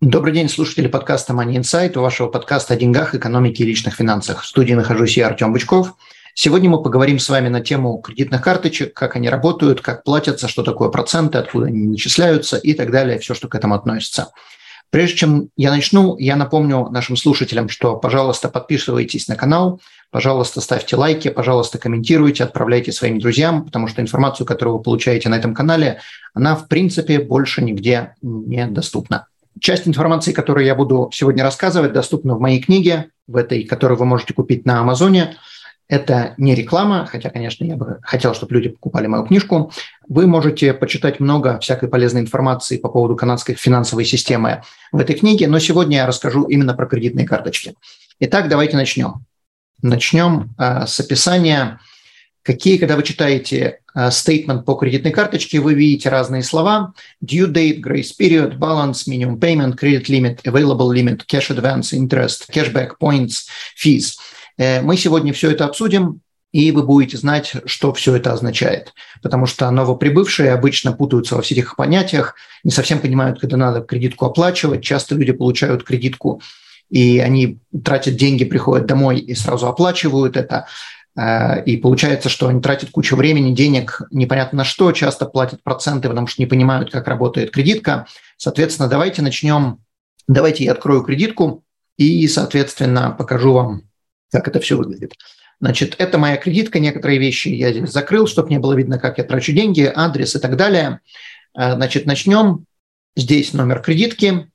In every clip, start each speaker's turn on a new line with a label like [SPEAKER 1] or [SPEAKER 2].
[SPEAKER 1] Добрый день, слушатели подкаста Money Insight, у вашего подкаста о деньгах, экономике и личных финансах. В студии нахожусь я, Артем Бычков. Сегодня мы поговорим с вами на тему кредитных карточек, как они работают, как платятся, что такое проценты, откуда они начисляются и так далее, все, что к этому относится. Прежде чем я начну, я напомню нашим слушателям, что, пожалуйста, подписывайтесь на канал, пожалуйста, ставьте лайки, пожалуйста, комментируйте, отправляйте своим друзьям, потому что информацию, которую вы получаете на этом канале, она, в принципе, больше нигде не доступна. Часть информации, которую я буду сегодня рассказывать, доступна в моей книге, в этой, которую вы можете купить на Амазоне. Это не реклама, хотя, конечно, я бы хотел, чтобы люди покупали мою книжку. Вы можете почитать много всякой полезной информации по поводу канадской финансовой системы в этой книге, но сегодня я расскажу именно про кредитные карточки. Итак, давайте начнем. Начнем э, с описания Какие, когда вы читаете стейтмент по кредитной карточке, вы видите разные слова. Due date, grace period, balance, minimum payment, credit limit, available limit, cash advance, interest, cashback, points, fees. Э, мы сегодня все это обсудим, и вы будете знать, что все это означает. Потому что новоприбывшие обычно путаются во всех этих понятиях, не совсем понимают, когда надо кредитку оплачивать. Часто люди получают кредитку, и они тратят деньги, приходят домой и сразу оплачивают это. Э, и получается, что они тратят кучу времени, денег, непонятно на что, часто платят проценты, потому что не понимают, как работает кредитка. Соответственно, давайте начнем. Давайте я открою кредитку и, соответственно, покажу вам, как это все выглядит. Значит, это моя кредитка, некоторые вещи я здесь закрыл, чтобы не было видно, как я трачу деньги, адрес и так далее. Э, значит, начнем. Здесь номер кредитки,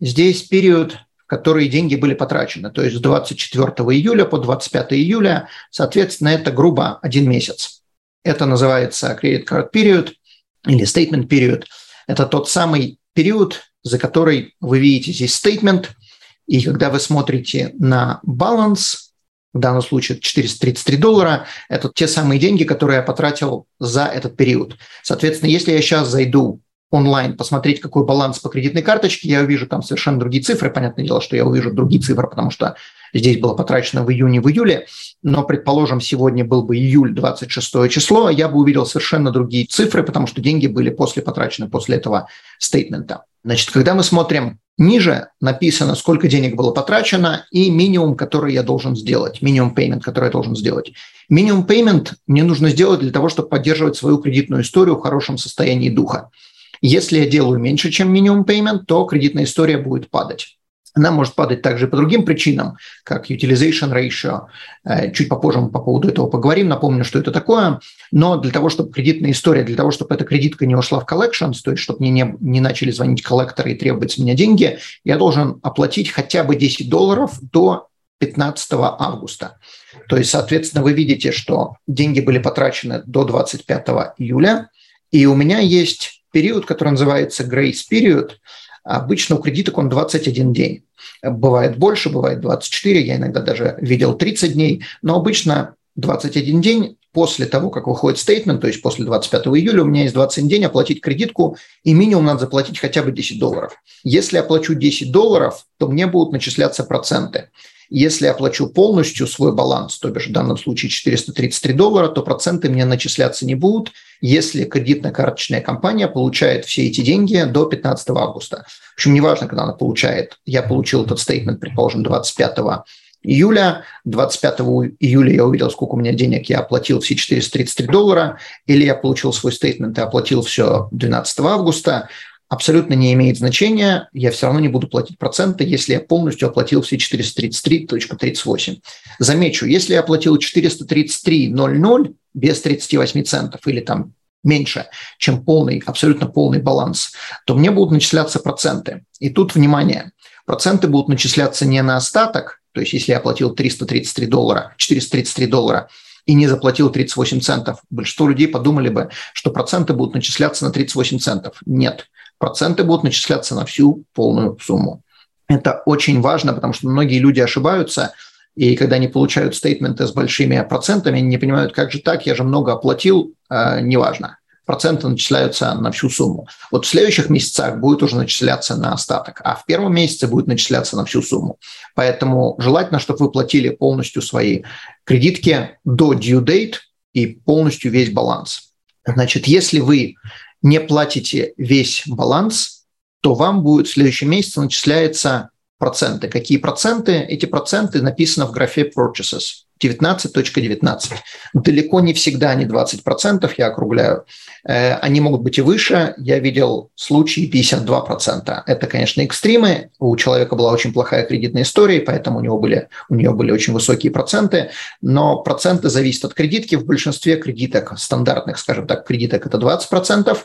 [SPEAKER 1] здесь период которые деньги были потрачены. То есть с 24 июля по 25 июля, соответственно, это грубо один месяц. Это называется credit card period или statement period. Это тот самый период, за который вы видите здесь statement, и когда вы смотрите на баланс, в данном случае 433 доллара, это те самые деньги, которые я потратил за этот период. Соответственно, если я сейчас зайду онлайн посмотреть, какой баланс по кредитной карточке, я увижу там совершенно другие цифры. Понятное дело, что я увижу другие цифры, потому что здесь было потрачено в июне, в июле. Но, предположим, сегодня был бы июль, 26 число, я бы увидел совершенно другие цифры, потому что деньги были после потрачены, после этого стейтмента. Значит, когда мы смотрим ниже, написано, сколько денег было потрачено и минимум, который я должен сделать, минимум payment, который я должен сделать. Минимум payment мне нужно сделать для того, чтобы поддерживать свою кредитную историю в хорошем состоянии духа. Если я делаю меньше, чем минимум payment, то кредитная история будет падать. Она может падать также по другим причинам, как utilization ratio. Э, чуть попозже мы по поводу этого поговорим, напомню, что это такое. Но для того, чтобы кредитная история, для того, чтобы эта кредитка не ушла в collections, то есть чтобы мне не, не начали звонить коллекторы и требовать с меня деньги, я должен оплатить хотя бы 10 долларов до 15 августа. То есть, соответственно, вы видите, что деньги были потрачены до 25 июля, и у меня есть период, который называется grace period. Обычно у кредиток он 21 день. Бывает больше, бывает 24, я иногда даже видел 30 дней, но обычно 21 день после того, как выходит стейтмент, то есть после 25 июля, у меня есть 21 день оплатить кредитку, и минимум надо заплатить хотя бы 10 долларов. Если я плачу 10 долларов, то мне будут начисляться проценты. Если я плачу полностью свой баланс, то бишь в данном случае 433 доллара, то проценты мне начисляться не будут, если кредитно-карточная компания получает все эти деньги до 15 августа. В общем, неважно, когда она получает. Я получил этот стейтмент, предположим, 25 июля. 25 июля я увидел, сколько у меня денег, я оплатил все 433 доллара, или я получил свой стейтмент и оплатил все 12 августа абсолютно не имеет значения, я все равно не буду платить проценты, если я полностью оплатил все 433.38. Замечу, если я оплатил 433.00 без 38 центов или там меньше, чем полный, абсолютно полный баланс, то мне будут начисляться проценты. И тут, внимание, проценты будут начисляться не на остаток, то есть если я оплатил 333 доллара, 433 доллара, и не заплатил 38 центов. Большинство людей подумали бы, что проценты будут начисляться на 38 центов. Нет проценты будут начисляться на всю полную сумму. Это очень важно, потому что многие люди ошибаются, и когда они получают стейтменты с большими процентами, они не понимают, как же так, я же много оплатил, э, неважно проценты начисляются на всю сумму. Вот в следующих месяцах будет уже начисляться на остаток, а в первом месяце будет начисляться на всю сумму. Поэтому желательно, чтобы вы платили полностью свои кредитки до due date и полностью весь баланс. Значит, если вы не платите весь баланс, то вам будет в следующем месяце начисляется проценты. Какие проценты? Эти проценты написаны в графе purchases. 19.19. .19. Далеко не всегда они 20%, я округляю. Э, они могут быть и выше. Я видел случаи 52%. Это, конечно, экстримы. У человека была очень плохая кредитная история, поэтому у него были, у нее были очень высокие проценты. Но проценты зависят от кредитки. В большинстве кредиток, стандартных, скажем так, кредиток это 20%,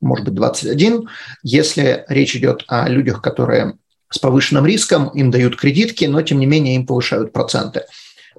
[SPEAKER 1] может быть 21%. Если речь идет о людях, которые с повышенным риском, им дают кредитки, но тем не менее им повышают проценты.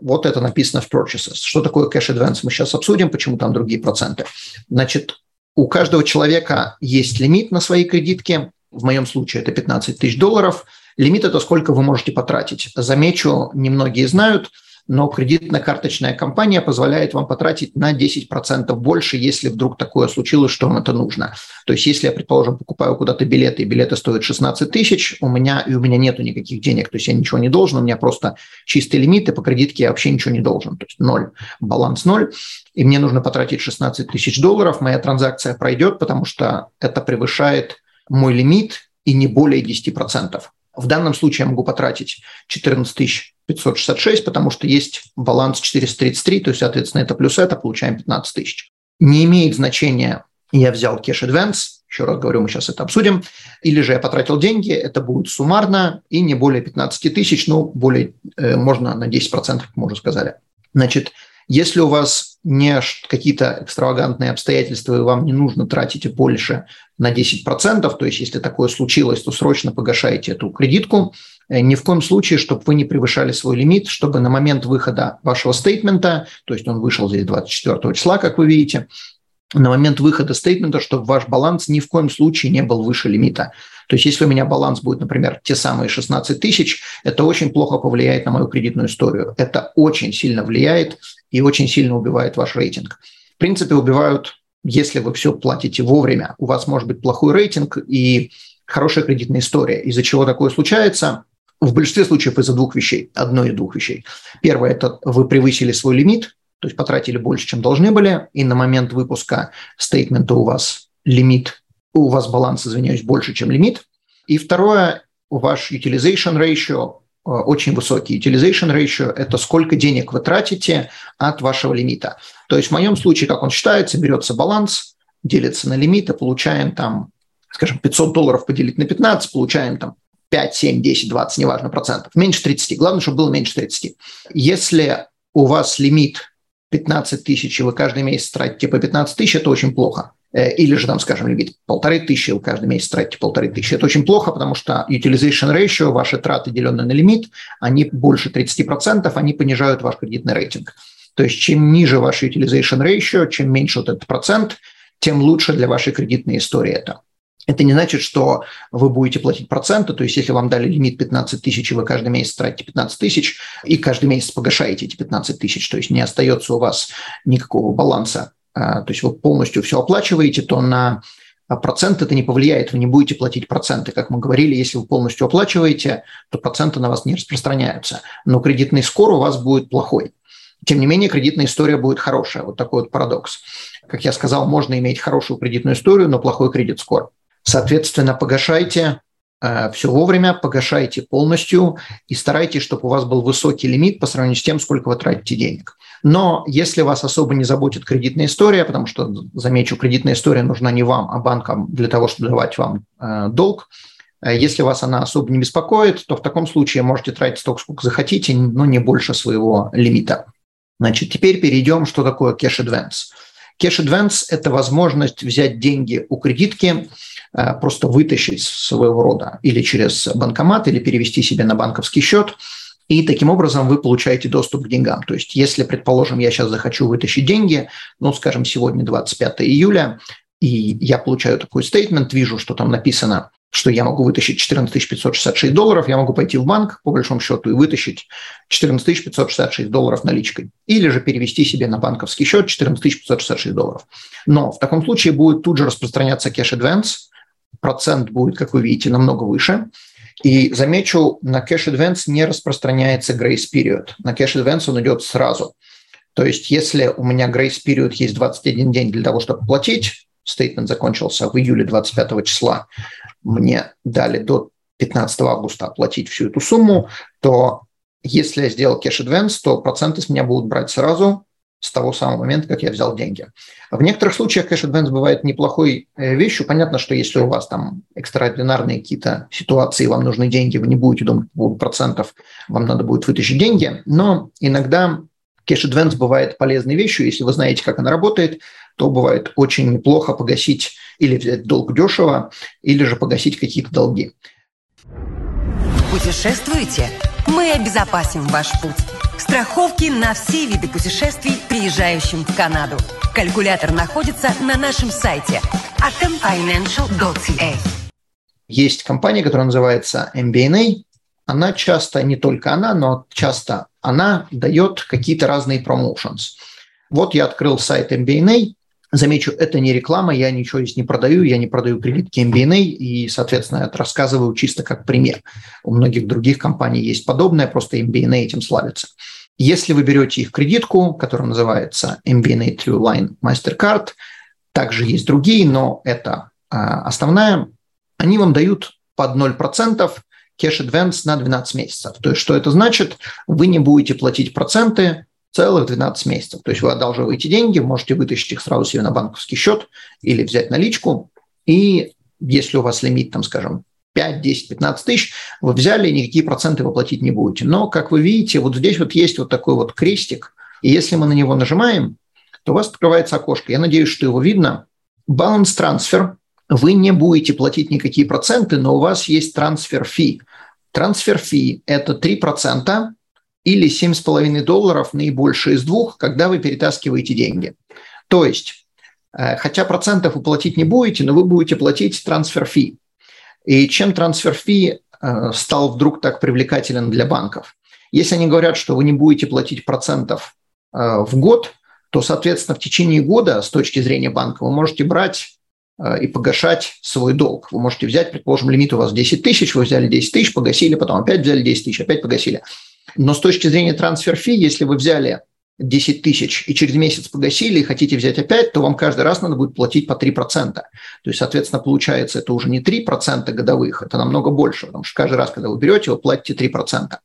[SPEAKER 1] Вот это написано в purchases. Что такое cash advance, мы сейчас обсудим, почему там другие проценты. Значит, у каждого человека есть лимит на свои кредитки. В моем случае это 15 тысяч долларов. Лимит – это сколько вы можете потратить. Замечу, немногие знают – но кредитно-карточная компания позволяет вам потратить на 10% больше, если вдруг такое случилось, что вам это нужно. То есть если я, предположим, покупаю куда-то билеты, и билеты стоят 16 тысяч, у меня, и у меня нету никаких денег, то есть я ничего не должен, у меня просто чистый лимит, и по кредитке я вообще ничего не должен, то есть ноль, баланс ноль, и мне нужно потратить 16 тысяч долларов, моя транзакция пройдет, потому что это превышает мой лимит и не более 10%. В данном случае я могу потратить 14 566, потому что есть баланс 433, то есть, соответственно, это плюс это, получаем 15 тысяч. Не имеет значения, я взял кэш advance, еще раз говорю, мы сейчас это обсудим, или же я потратил деньги, это будет суммарно и не более 15 тысяч, ну, более, э, можно на 10%, как мы уже сказали. Значит, если у вас не какие-то экстравагантные обстоятельства, и вам не нужно тратить больше на 10%, то есть если такое случилось, то срочно погашайте эту кредитку. Э, ни в коем случае, чтобы вы не превышали свой лимит, чтобы на момент выхода вашего стейтмента, то есть он вышел здесь 24 числа, как вы видите, на момент выхода стейтмента, чтобы ваш баланс ни в коем случае не был выше лимита. То есть если у меня баланс будет, например, те самые 16 тысяч, это очень плохо повлияет на мою кредитную историю. Это очень сильно влияет и очень сильно убивает ваш рейтинг. В принципе, убивают, если вы все платите вовремя. У вас может быть плохой рейтинг и хорошая кредитная история. Из-за чего такое случается? В большинстве случаев из-за двух вещей, одной и двух вещей. Первое – это вы превысили свой лимит, то есть потратили больше, чем должны были, и на момент выпуска стейтмента у вас лимит, у вас баланс, извиняюсь, больше, чем лимит. И второе, ваш utilization ratio э, очень высокий. Utilization ratio – это сколько денег вы тратите от вашего лимита. То есть в моем случае, как он считается, берется баланс, делится на лимит, и получаем там, скажем, 500 долларов поделить на 15, получаем там 5, 7, 10, 20, неважно, процентов. Меньше 30. Главное, чтобы было меньше 30. Если у вас лимит 15 тысяч, и вы каждый месяц тратите по 15 тысяч, это очень плохо. Э, или же там, скажем, лимит полторы тысячи, вы каждый месяц тратите полторы тысячи. Это очень плохо, потому что utilization ratio, ваши траты, деленные на лимит, они больше 30%, они понижают ваш кредитный рейтинг. То есть чем ниже ваш utilization ratio, чем меньше вот этот процент, тем лучше для вашей кредитной истории это. Это не значит, что вы будете платить проценты, то есть если вам дали лимит 15 тысяч, и вы каждый месяц тратите 15 тысяч, и каждый месяц погашаете эти 15 тысяч, то есть не остается у вас никакого баланса, а, то есть вы полностью все оплачиваете, то на процент это не повлияет, вы не будете платить проценты. Как мы говорили, если вы полностью оплачиваете, то проценты на вас не распространяются. Но кредитный скор у вас будет плохой. Тем не менее, кредитная история будет хорошая. Вот такой вот парадокс. Как я сказал, можно иметь хорошую кредитную историю, но плохой кредит-скор. Соответственно, погашайте э, все вовремя, погашайте полностью и старайтесь, чтобы у вас был высокий лимит по сравнению с тем, сколько вы тратите денег. Но если вас особо не заботит кредитная история, потому что, замечу, кредитная история нужна не вам, а банкам для того, чтобы давать вам э, долг, э, если вас она особо не беспокоит, то в таком случае можете тратить столько, сколько захотите, но не больше своего лимита. Значит, теперь перейдем, что такое cash advance. Cash advance – это возможность взять деньги у кредитки – просто вытащить своего рода или через банкомат, или перевести себе на банковский счет, и таким образом вы получаете доступ к деньгам. То есть если, предположим, я сейчас захочу вытащить деньги, ну, скажем, сегодня 25 июля, и я получаю такой statement, вижу, что там написано, что я могу вытащить 14 566 долларов, я могу пойти в банк, по большому счету, и вытащить 14 566 долларов наличкой. Или же перевести себе на банковский счет 14 566 долларов. Но в таком случае будет тут же распространяться cash advance, процент будет, как вы видите, намного выше. И замечу, на cash advance не распространяется grace period. На cash advance он идет сразу. То есть если у меня grace period есть 21 день для того, чтобы платить, стейтмент закончился в июле 25 числа, мне дали до 15 августа оплатить всю эту сумму, то если я сделал кэш-адванс, то проценты с меня будут брать сразу с того самого момента, как я взял деньги. В некоторых случаях кэш-адванс бывает неплохой э, вещью. Понятно, что если у вас там экстраординарные какие-то ситуации, вам нужны деньги, вы не будете думать по процентов, вам надо будет вытащить деньги. Но иногда кэш-адванс бывает полезной вещью, если вы знаете, как она работает, то бывает очень неплохо погасить или взять долг дешево, или же погасить какие-то долги.
[SPEAKER 2] Путешествуете? Мы обезопасим ваш путь. Страховки на все виды путешествий, приезжающим в Канаду. Калькулятор находится на нашем сайте atomfinancial.ca.
[SPEAKER 1] Есть компания, которая называется MBNA. Она часто, не только она, но часто она дает какие-то разные промоушенс. Вот я открыл сайт MBNA, Замечу, это не реклама, я ничего здесь не продаю, я не продаю кредитки MBNA, и, соответственно, это рассказываю чисто как пример. У многих других компаний есть подобное, просто MBNA этим славится. Если вы берете их кредитку, которая называется MBNA True Line MasterCard, также есть другие, но это а, основная, они вам дают под 0% кэш advance на 12 месяцев. То есть что это значит? Вы не будете платить проценты целых 12 месяцев. То есть вы одалживаете деньги, можете вытащить их сразу себе на банковский счет или взять наличку. И если у вас лимит, там, скажем, 5, 10, 15 тысяч, вы взяли, никакие проценты вы платить не будете. Но, как вы видите, вот здесь вот есть вот такой вот крестик, и если мы на него нажимаем, то у вас открывается окошко. Я надеюсь, что его видно. Баланс трансфер. Вы не будете платить никакие проценты, но у вас есть трансфер фи. Трансфер фи – это 3%, или 7,5 долларов наибольшее из двух, когда вы перетаскиваете деньги. То есть, э, хотя процентов вы платить не будете, но вы будете платить трансфер-фи. И чем трансфер-фи э, стал вдруг так привлекателен для банков? Если они говорят, что вы не будете платить процентов э, в год, то, соответственно, в течение года с точки зрения банка вы можете брать и погашать свой долг. Вы можете взять, предположим, лимит у вас 10 тысяч, вы взяли 10 тысяч, погасили, потом опять взяли 10 тысяч, опять погасили. Но с точки зрения трансфер-фи, если вы взяли 10 тысяч и через месяц погасили и хотите взять опять, то вам каждый раз надо будет платить по 3%. То есть, соответственно, получается, это уже не 3% годовых, это намного больше, потому что каждый раз, когда вы берете, вы платите 3%.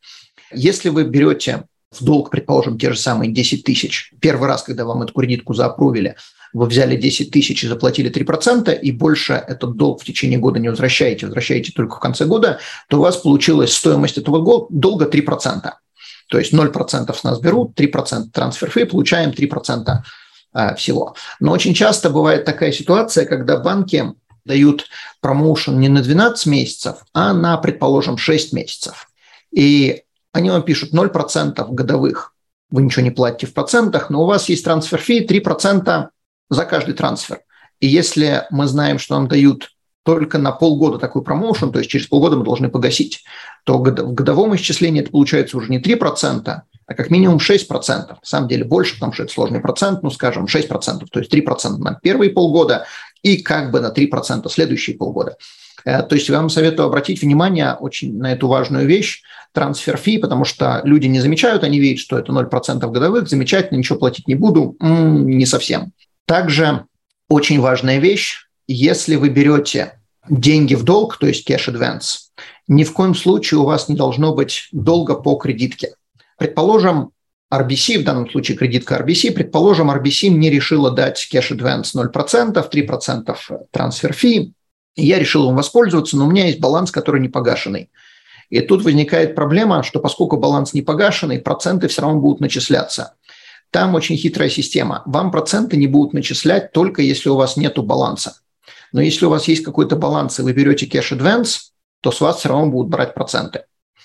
[SPEAKER 1] Если вы берете в долг, предположим, те же самые 10 тысяч, первый раз, когда вам эту кредитку заапрувили, вы взяли 10 тысяч и заплатили 3%, и больше этот долг в течение года не возвращаете, возвращаете только в конце года, то у вас получилась стоимость этого долга 3%. То есть 0% с нас берут, 3% трансфер фи, получаем 3% э, всего. Но очень часто бывает такая ситуация, когда банки дают промоушен не на 12 месяцев, а на, предположим, 6 месяцев. И они вам пишут 0% годовых. Вы ничего не платите в процентах, но у вас есть трансфер фи 3% за каждый трансфер. И если мы знаем, что нам дают только на полгода такой промоушен, то есть через полгода мы должны погасить, то в годовом исчислении это получается уже не 3%, а как минимум 6%. На самом деле больше, потому что это сложный процент, ну, скажем, 6%, то есть 3% на первые полгода и как бы на 3% следующие полгода. Э, то есть я вам советую обратить внимание очень на эту важную вещь, трансфер фи, потому что люди не замечают, они видят, что это 0% годовых, замечательно, ничего платить не буду, м-м, не совсем. Также очень важная вещь, если вы берете деньги в долг, то есть cash advance, ни в коем случае у вас не должно быть долга по кредитке. Предположим, RBC, в данном случае кредитка RBC, предположим, RBC мне решила дать cash advance 0%, 3% трансфер фи, я решил им воспользоваться, но у меня есть баланс, который не погашенный. И тут возникает проблема, что поскольку баланс не погашенный, проценты все равно будут начисляться. Там очень хитрая система. Вам проценты не будут начислять только если у вас нет баланса. Но если у вас есть какой-то баланс, и вы берете кэш advance, то с вас все равно будут брать проценты.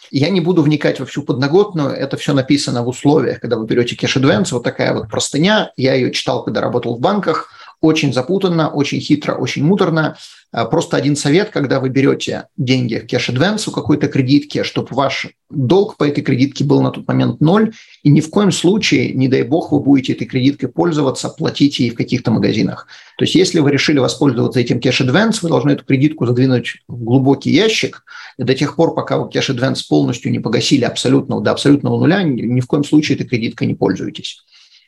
[SPEAKER 1] Я не буду вникать во всю подноготную, это все написано в условиях, когда вы берете кэш advance, вот такая вот простыня, я ее читал, когда работал в банках, очень запутанно, очень хитро, очень муторно. А, просто один совет, когда вы берете деньги в cash advance у какой-то кредитки, чтобы ваш долг по этой кредитке был на тот момент ноль, и ни в коем случае, не дай бог, вы будете этой кредиткой пользоваться, платить ей в каких-то магазинах. То есть если вы решили воспользоваться этим cash advance, вы должны эту кредитку задвинуть в глубокий ящик, и до тех пор, пока вы cash advance полностью не погасили абсолютно до абсолютного нуля, ни в коем случае этой кредиткой не пользуйтесь.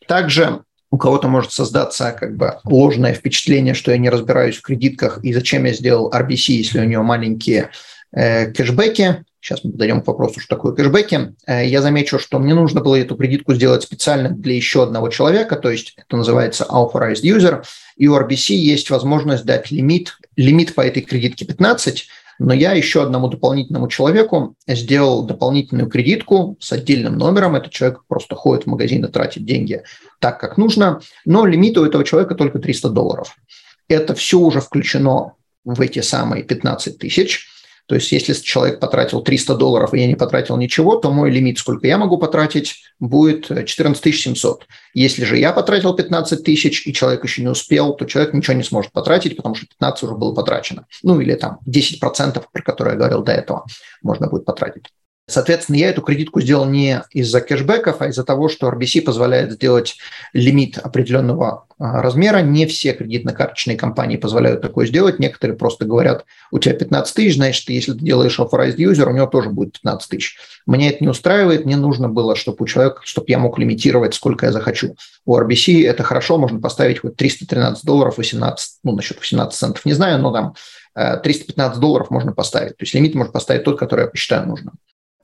[SPEAKER 1] Также у кого-то может создаться как бы ложное впечатление, что я не разбираюсь в кредитках и зачем я сделал RBC, если у него маленькие э, кэшбэки. Сейчас мы подойдем к вопросу, что такое кэшбэки. Э, я замечу, что мне нужно было эту кредитку сделать специально для еще одного человека, то есть это называется authorized user, и у RBC есть возможность дать лимит, лимит по этой кредитке 15, но я еще одному дополнительному человеку сделал дополнительную кредитку с отдельным номером. Этот человек просто ходит в магазин и тратит деньги так, как нужно, но лимит у этого человека только 300 долларов. Это все уже включено в эти самые 15 тысяч. То есть если человек потратил 300 долларов, и я не потратил ничего, то мой лимит, сколько я могу потратить, будет 14 700. Если же я потратил 15 тысяч, и человек еще не успел, то человек ничего не сможет потратить, потому что 15 уже было потрачено. Ну или там 10%, про которые я говорил до этого, можно будет потратить. Соответственно, я эту кредитку сделал не из-за кэшбэков, а из-за того, что RBC позволяет сделать лимит определенного а, размера. Не все кредитно-карточные компании позволяют такое сделать. Некоторые просто говорят, у тебя 15 тысяч, значит, если ты делаешь authorized user, у него тоже будет 15 тысяч. Меня это не устраивает, мне нужно было, чтобы у человека, чтобы я мог лимитировать, сколько я захочу. У RBC это хорошо, можно поставить хоть 313 долларов, 18, ну, насчет 18 центов не знаю, но там 315 э, долларов можно поставить. То есть лимит можно поставить тот, который я посчитаю нужным.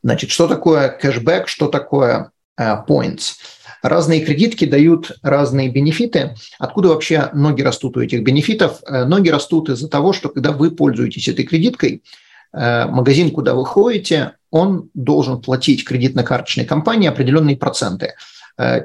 [SPEAKER 1] Значит, что такое кэшбэк, что такое э, points? Разные кредитки дают разные бенефиты. Откуда вообще ноги растут у этих бенефитов? Э, ноги растут из-за того, что когда вы пользуетесь этой кредиткой, э, магазин, куда вы ходите, он должен платить кредитно-карточной компании определенные проценты.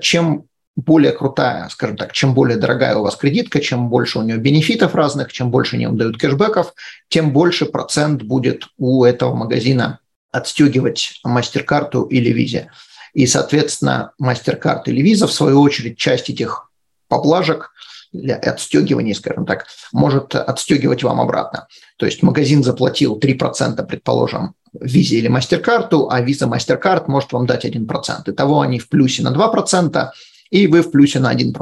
[SPEAKER 1] Чем более крутая, скажем так, чем более дорогая у вас кредитка, чем больше у нее бенефитов разных, чем больше они вам дают кэшбэков, тем больше процент будет у этого магазина отстегивать мастер-карту или визе. И, соответственно, мастер-карт или виза, в свою очередь, часть этих поблажек для отстегивания, скажем так, может отстегивать вам обратно. То есть магазин заплатил 3%, предположим, визе или мастер-карту, а виза мастер-карт может вам дать 1%. Итого они в плюсе на 2%, и вы в плюсе на 1%.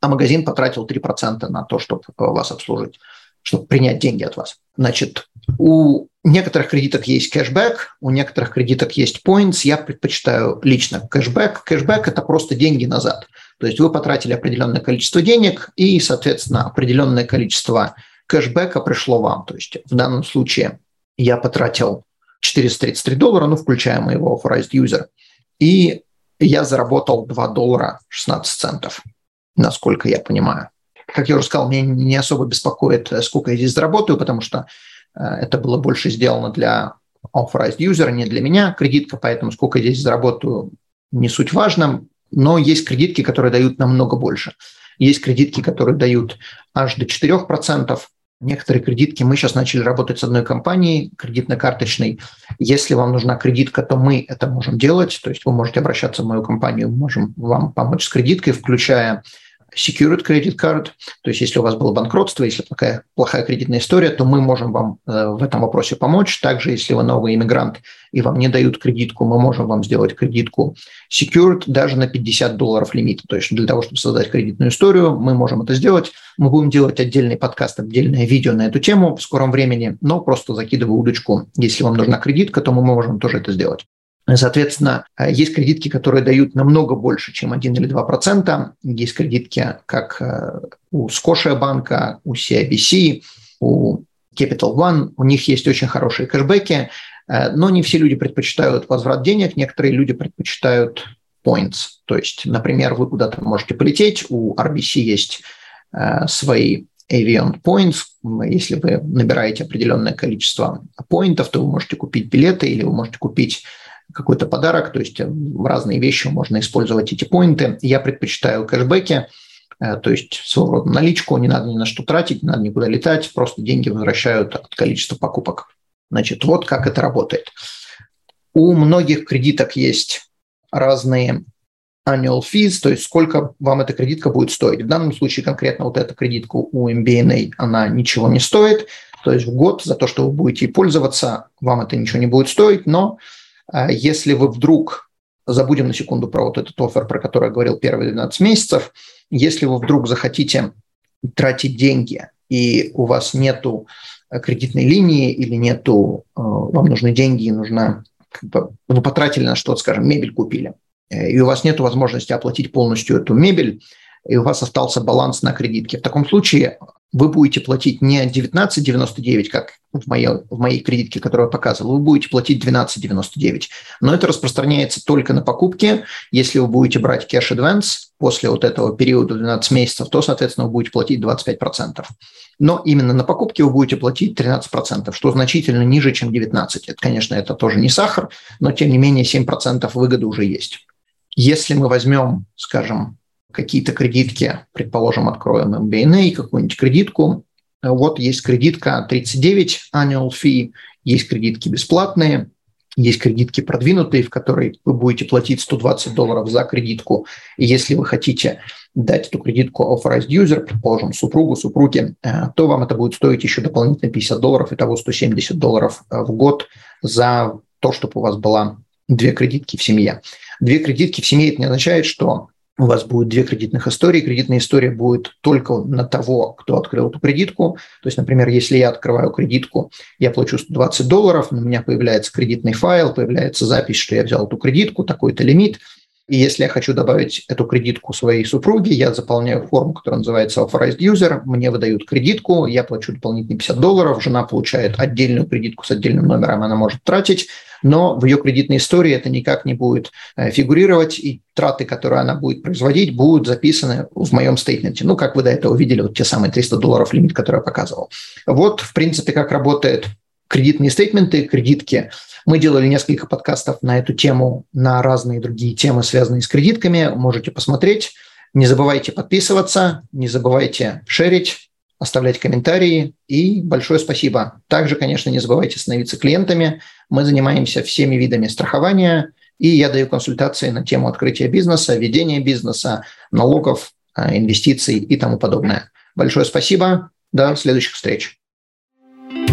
[SPEAKER 1] А магазин потратил 3% на то, чтобы вас обслужить, чтобы принять деньги от вас. Значит, у некоторых кредиток есть кэшбэк, у некоторых кредиток есть points. Я предпочитаю лично кэшбэк. Кэшбэк – это просто деньги назад. То есть вы потратили определенное количество денег, и, соответственно, определенное количество кэшбэка пришло вам. То есть в данном случае я потратил 433 доллара, ну, включая моего authorized user, и я заработал 2 доллара 16 центов, насколько я понимаю. Как я уже сказал, меня не особо беспокоит, сколько я здесь заработаю, потому что Э, это было больше сделано для authorized user, не для меня кредитка, поэтому сколько я здесь заработаю, не суть важно. Но есть кредитки, которые дают намного больше. Есть кредитки, которые дают аж до 4%. Некоторые кредитки мы сейчас начали работать с одной компанией, кредитно-карточной. Если вам нужна кредитка, то мы это можем делать. То есть вы можете обращаться в мою компанию, мы можем вам помочь с кредиткой, включая secured credit card, то есть если у вас было банкротство, если такая плохая кредитная история, то мы можем вам э, в этом вопросе помочь. Также, если вы новый иммигрант и вам не дают кредитку, мы можем вам сделать кредитку secured даже на 50 долларов лимит. То есть для того, чтобы создать кредитную историю, мы можем это сделать. Мы будем делать отдельный подкаст, отдельное видео на эту тему в скором времени, но просто закидываю удочку. Если вам нужна кредитка, то мы можем тоже это сделать. Соответственно, э, есть кредитки, которые дают намного больше, чем 1 или 2 процента. Есть кредитки, как э, у Scotia банка, у CIBC, у Capital One. У них есть очень хорошие кэшбэки, э, но не все люди предпочитают возврат денег, некоторые люди предпочитают points. То есть, например, вы куда-то можете полететь, у RBC есть свои Avion Points. Если вы набираете определенное количество поинтов, то вы можете купить билеты или вы можете купить какой-то подарок, то есть э, в разные вещи можно использовать эти поинты. Я предпочитаю кэшбэки, э, то есть своего рода наличку, не надо ни на что тратить, не надо никуда летать, просто деньги возвращают от количества покупок. Значит, вот как это работает. У многих кредиток есть разные annual fees, то есть сколько вам эта кредитка будет стоить. В данном случае конкретно вот эта кредитка у MBNA, она ничего не стоит, то есть в год за то, что вы будете пользоваться, вам это ничего не будет стоить, но э, если вы вдруг, забудем на секунду про вот этот офер, про который я говорил первые 12 месяцев, если вы вдруг захотите тратить деньги, и у вас нету э, кредитной линии или нету, э, вам нужны деньги, нужна, как бы, вы потратили на что-то, скажем, мебель купили, Э, и у вас нет возможности оплатить полностью эту мебель, и у вас остался баланс на кредитке. В таком случае вы будете платить не 19,99, как в моей, в моей кредитке, которую я показывал, вы будете платить 12,99. Но это распространяется только на покупки. Если вы будете брать кэш advance после вот этого периода 12 месяцев, то, соответственно, вы будете платить 25%. Но именно на покупки вы будете платить 13%, что значительно ниже, чем 19%. Это, конечно, это тоже не сахар, но, тем не менее, 7% выгоды уже есть. Если мы возьмем, скажем, какие-то кредитки, предположим, откроем MBNA, какую-нибудь кредитку, вот есть кредитка 39 annual fee, есть кредитки бесплатные, есть кредитки продвинутые, в которой вы будете платить 120 долларов за кредитку. И если вы хотите дать эту кредитку authorized user, предположим, супругу, супруге, э, то вам это будет стоить еще дополнительно 50 долларов, итого 170 долларов э, в год за то, чтобы у вас была две кредитки в семье. Две кредитки в семье – это не означает, что у вас будет две кредитных истории. Кредитная история будет только на того, кто открыл эту кредитку. То есть, например, если я открываю кредитку, я плачу 120 долларов, у меня появляется кредитный файл, появляется запись, что я взял эту кредитку, такой-то лимит. И если я хочу добавить эту кредитку своей супруге, я заполняю форму, которая называется Authorized User, мне выдают кредитку, я плачу дополнительные 50 долларов, жена получает отдельную кредитку с отдельным номером, она может тратить, но в ее кредитной истории это никак не будет э, фигурировать, и траты, которые она будет производить, будут записаны в моем стейтменте. Ну, как вы до этого видели, вот те самые 300 долларов лимит, который я показывал. Вот, в принципе, как работает кредитные стейтменты, кредитки. Мы делали несколько подкастов на эту тему, на разные другие темы, связанные с кредитками. Можете посмотреть. Не забывайте подписываться, не забывайте шерить, оставлять комментарии. И большое спасибо. Также, конечно, не забывайте становиться клиентами. Мы занимаемся всеми видами страхования, и я даю консультации на тему открытия бизнеса, ведения бизнеса, налогов, а, инвестиций и тому подобное. Большое спасибо. До следующих встреч.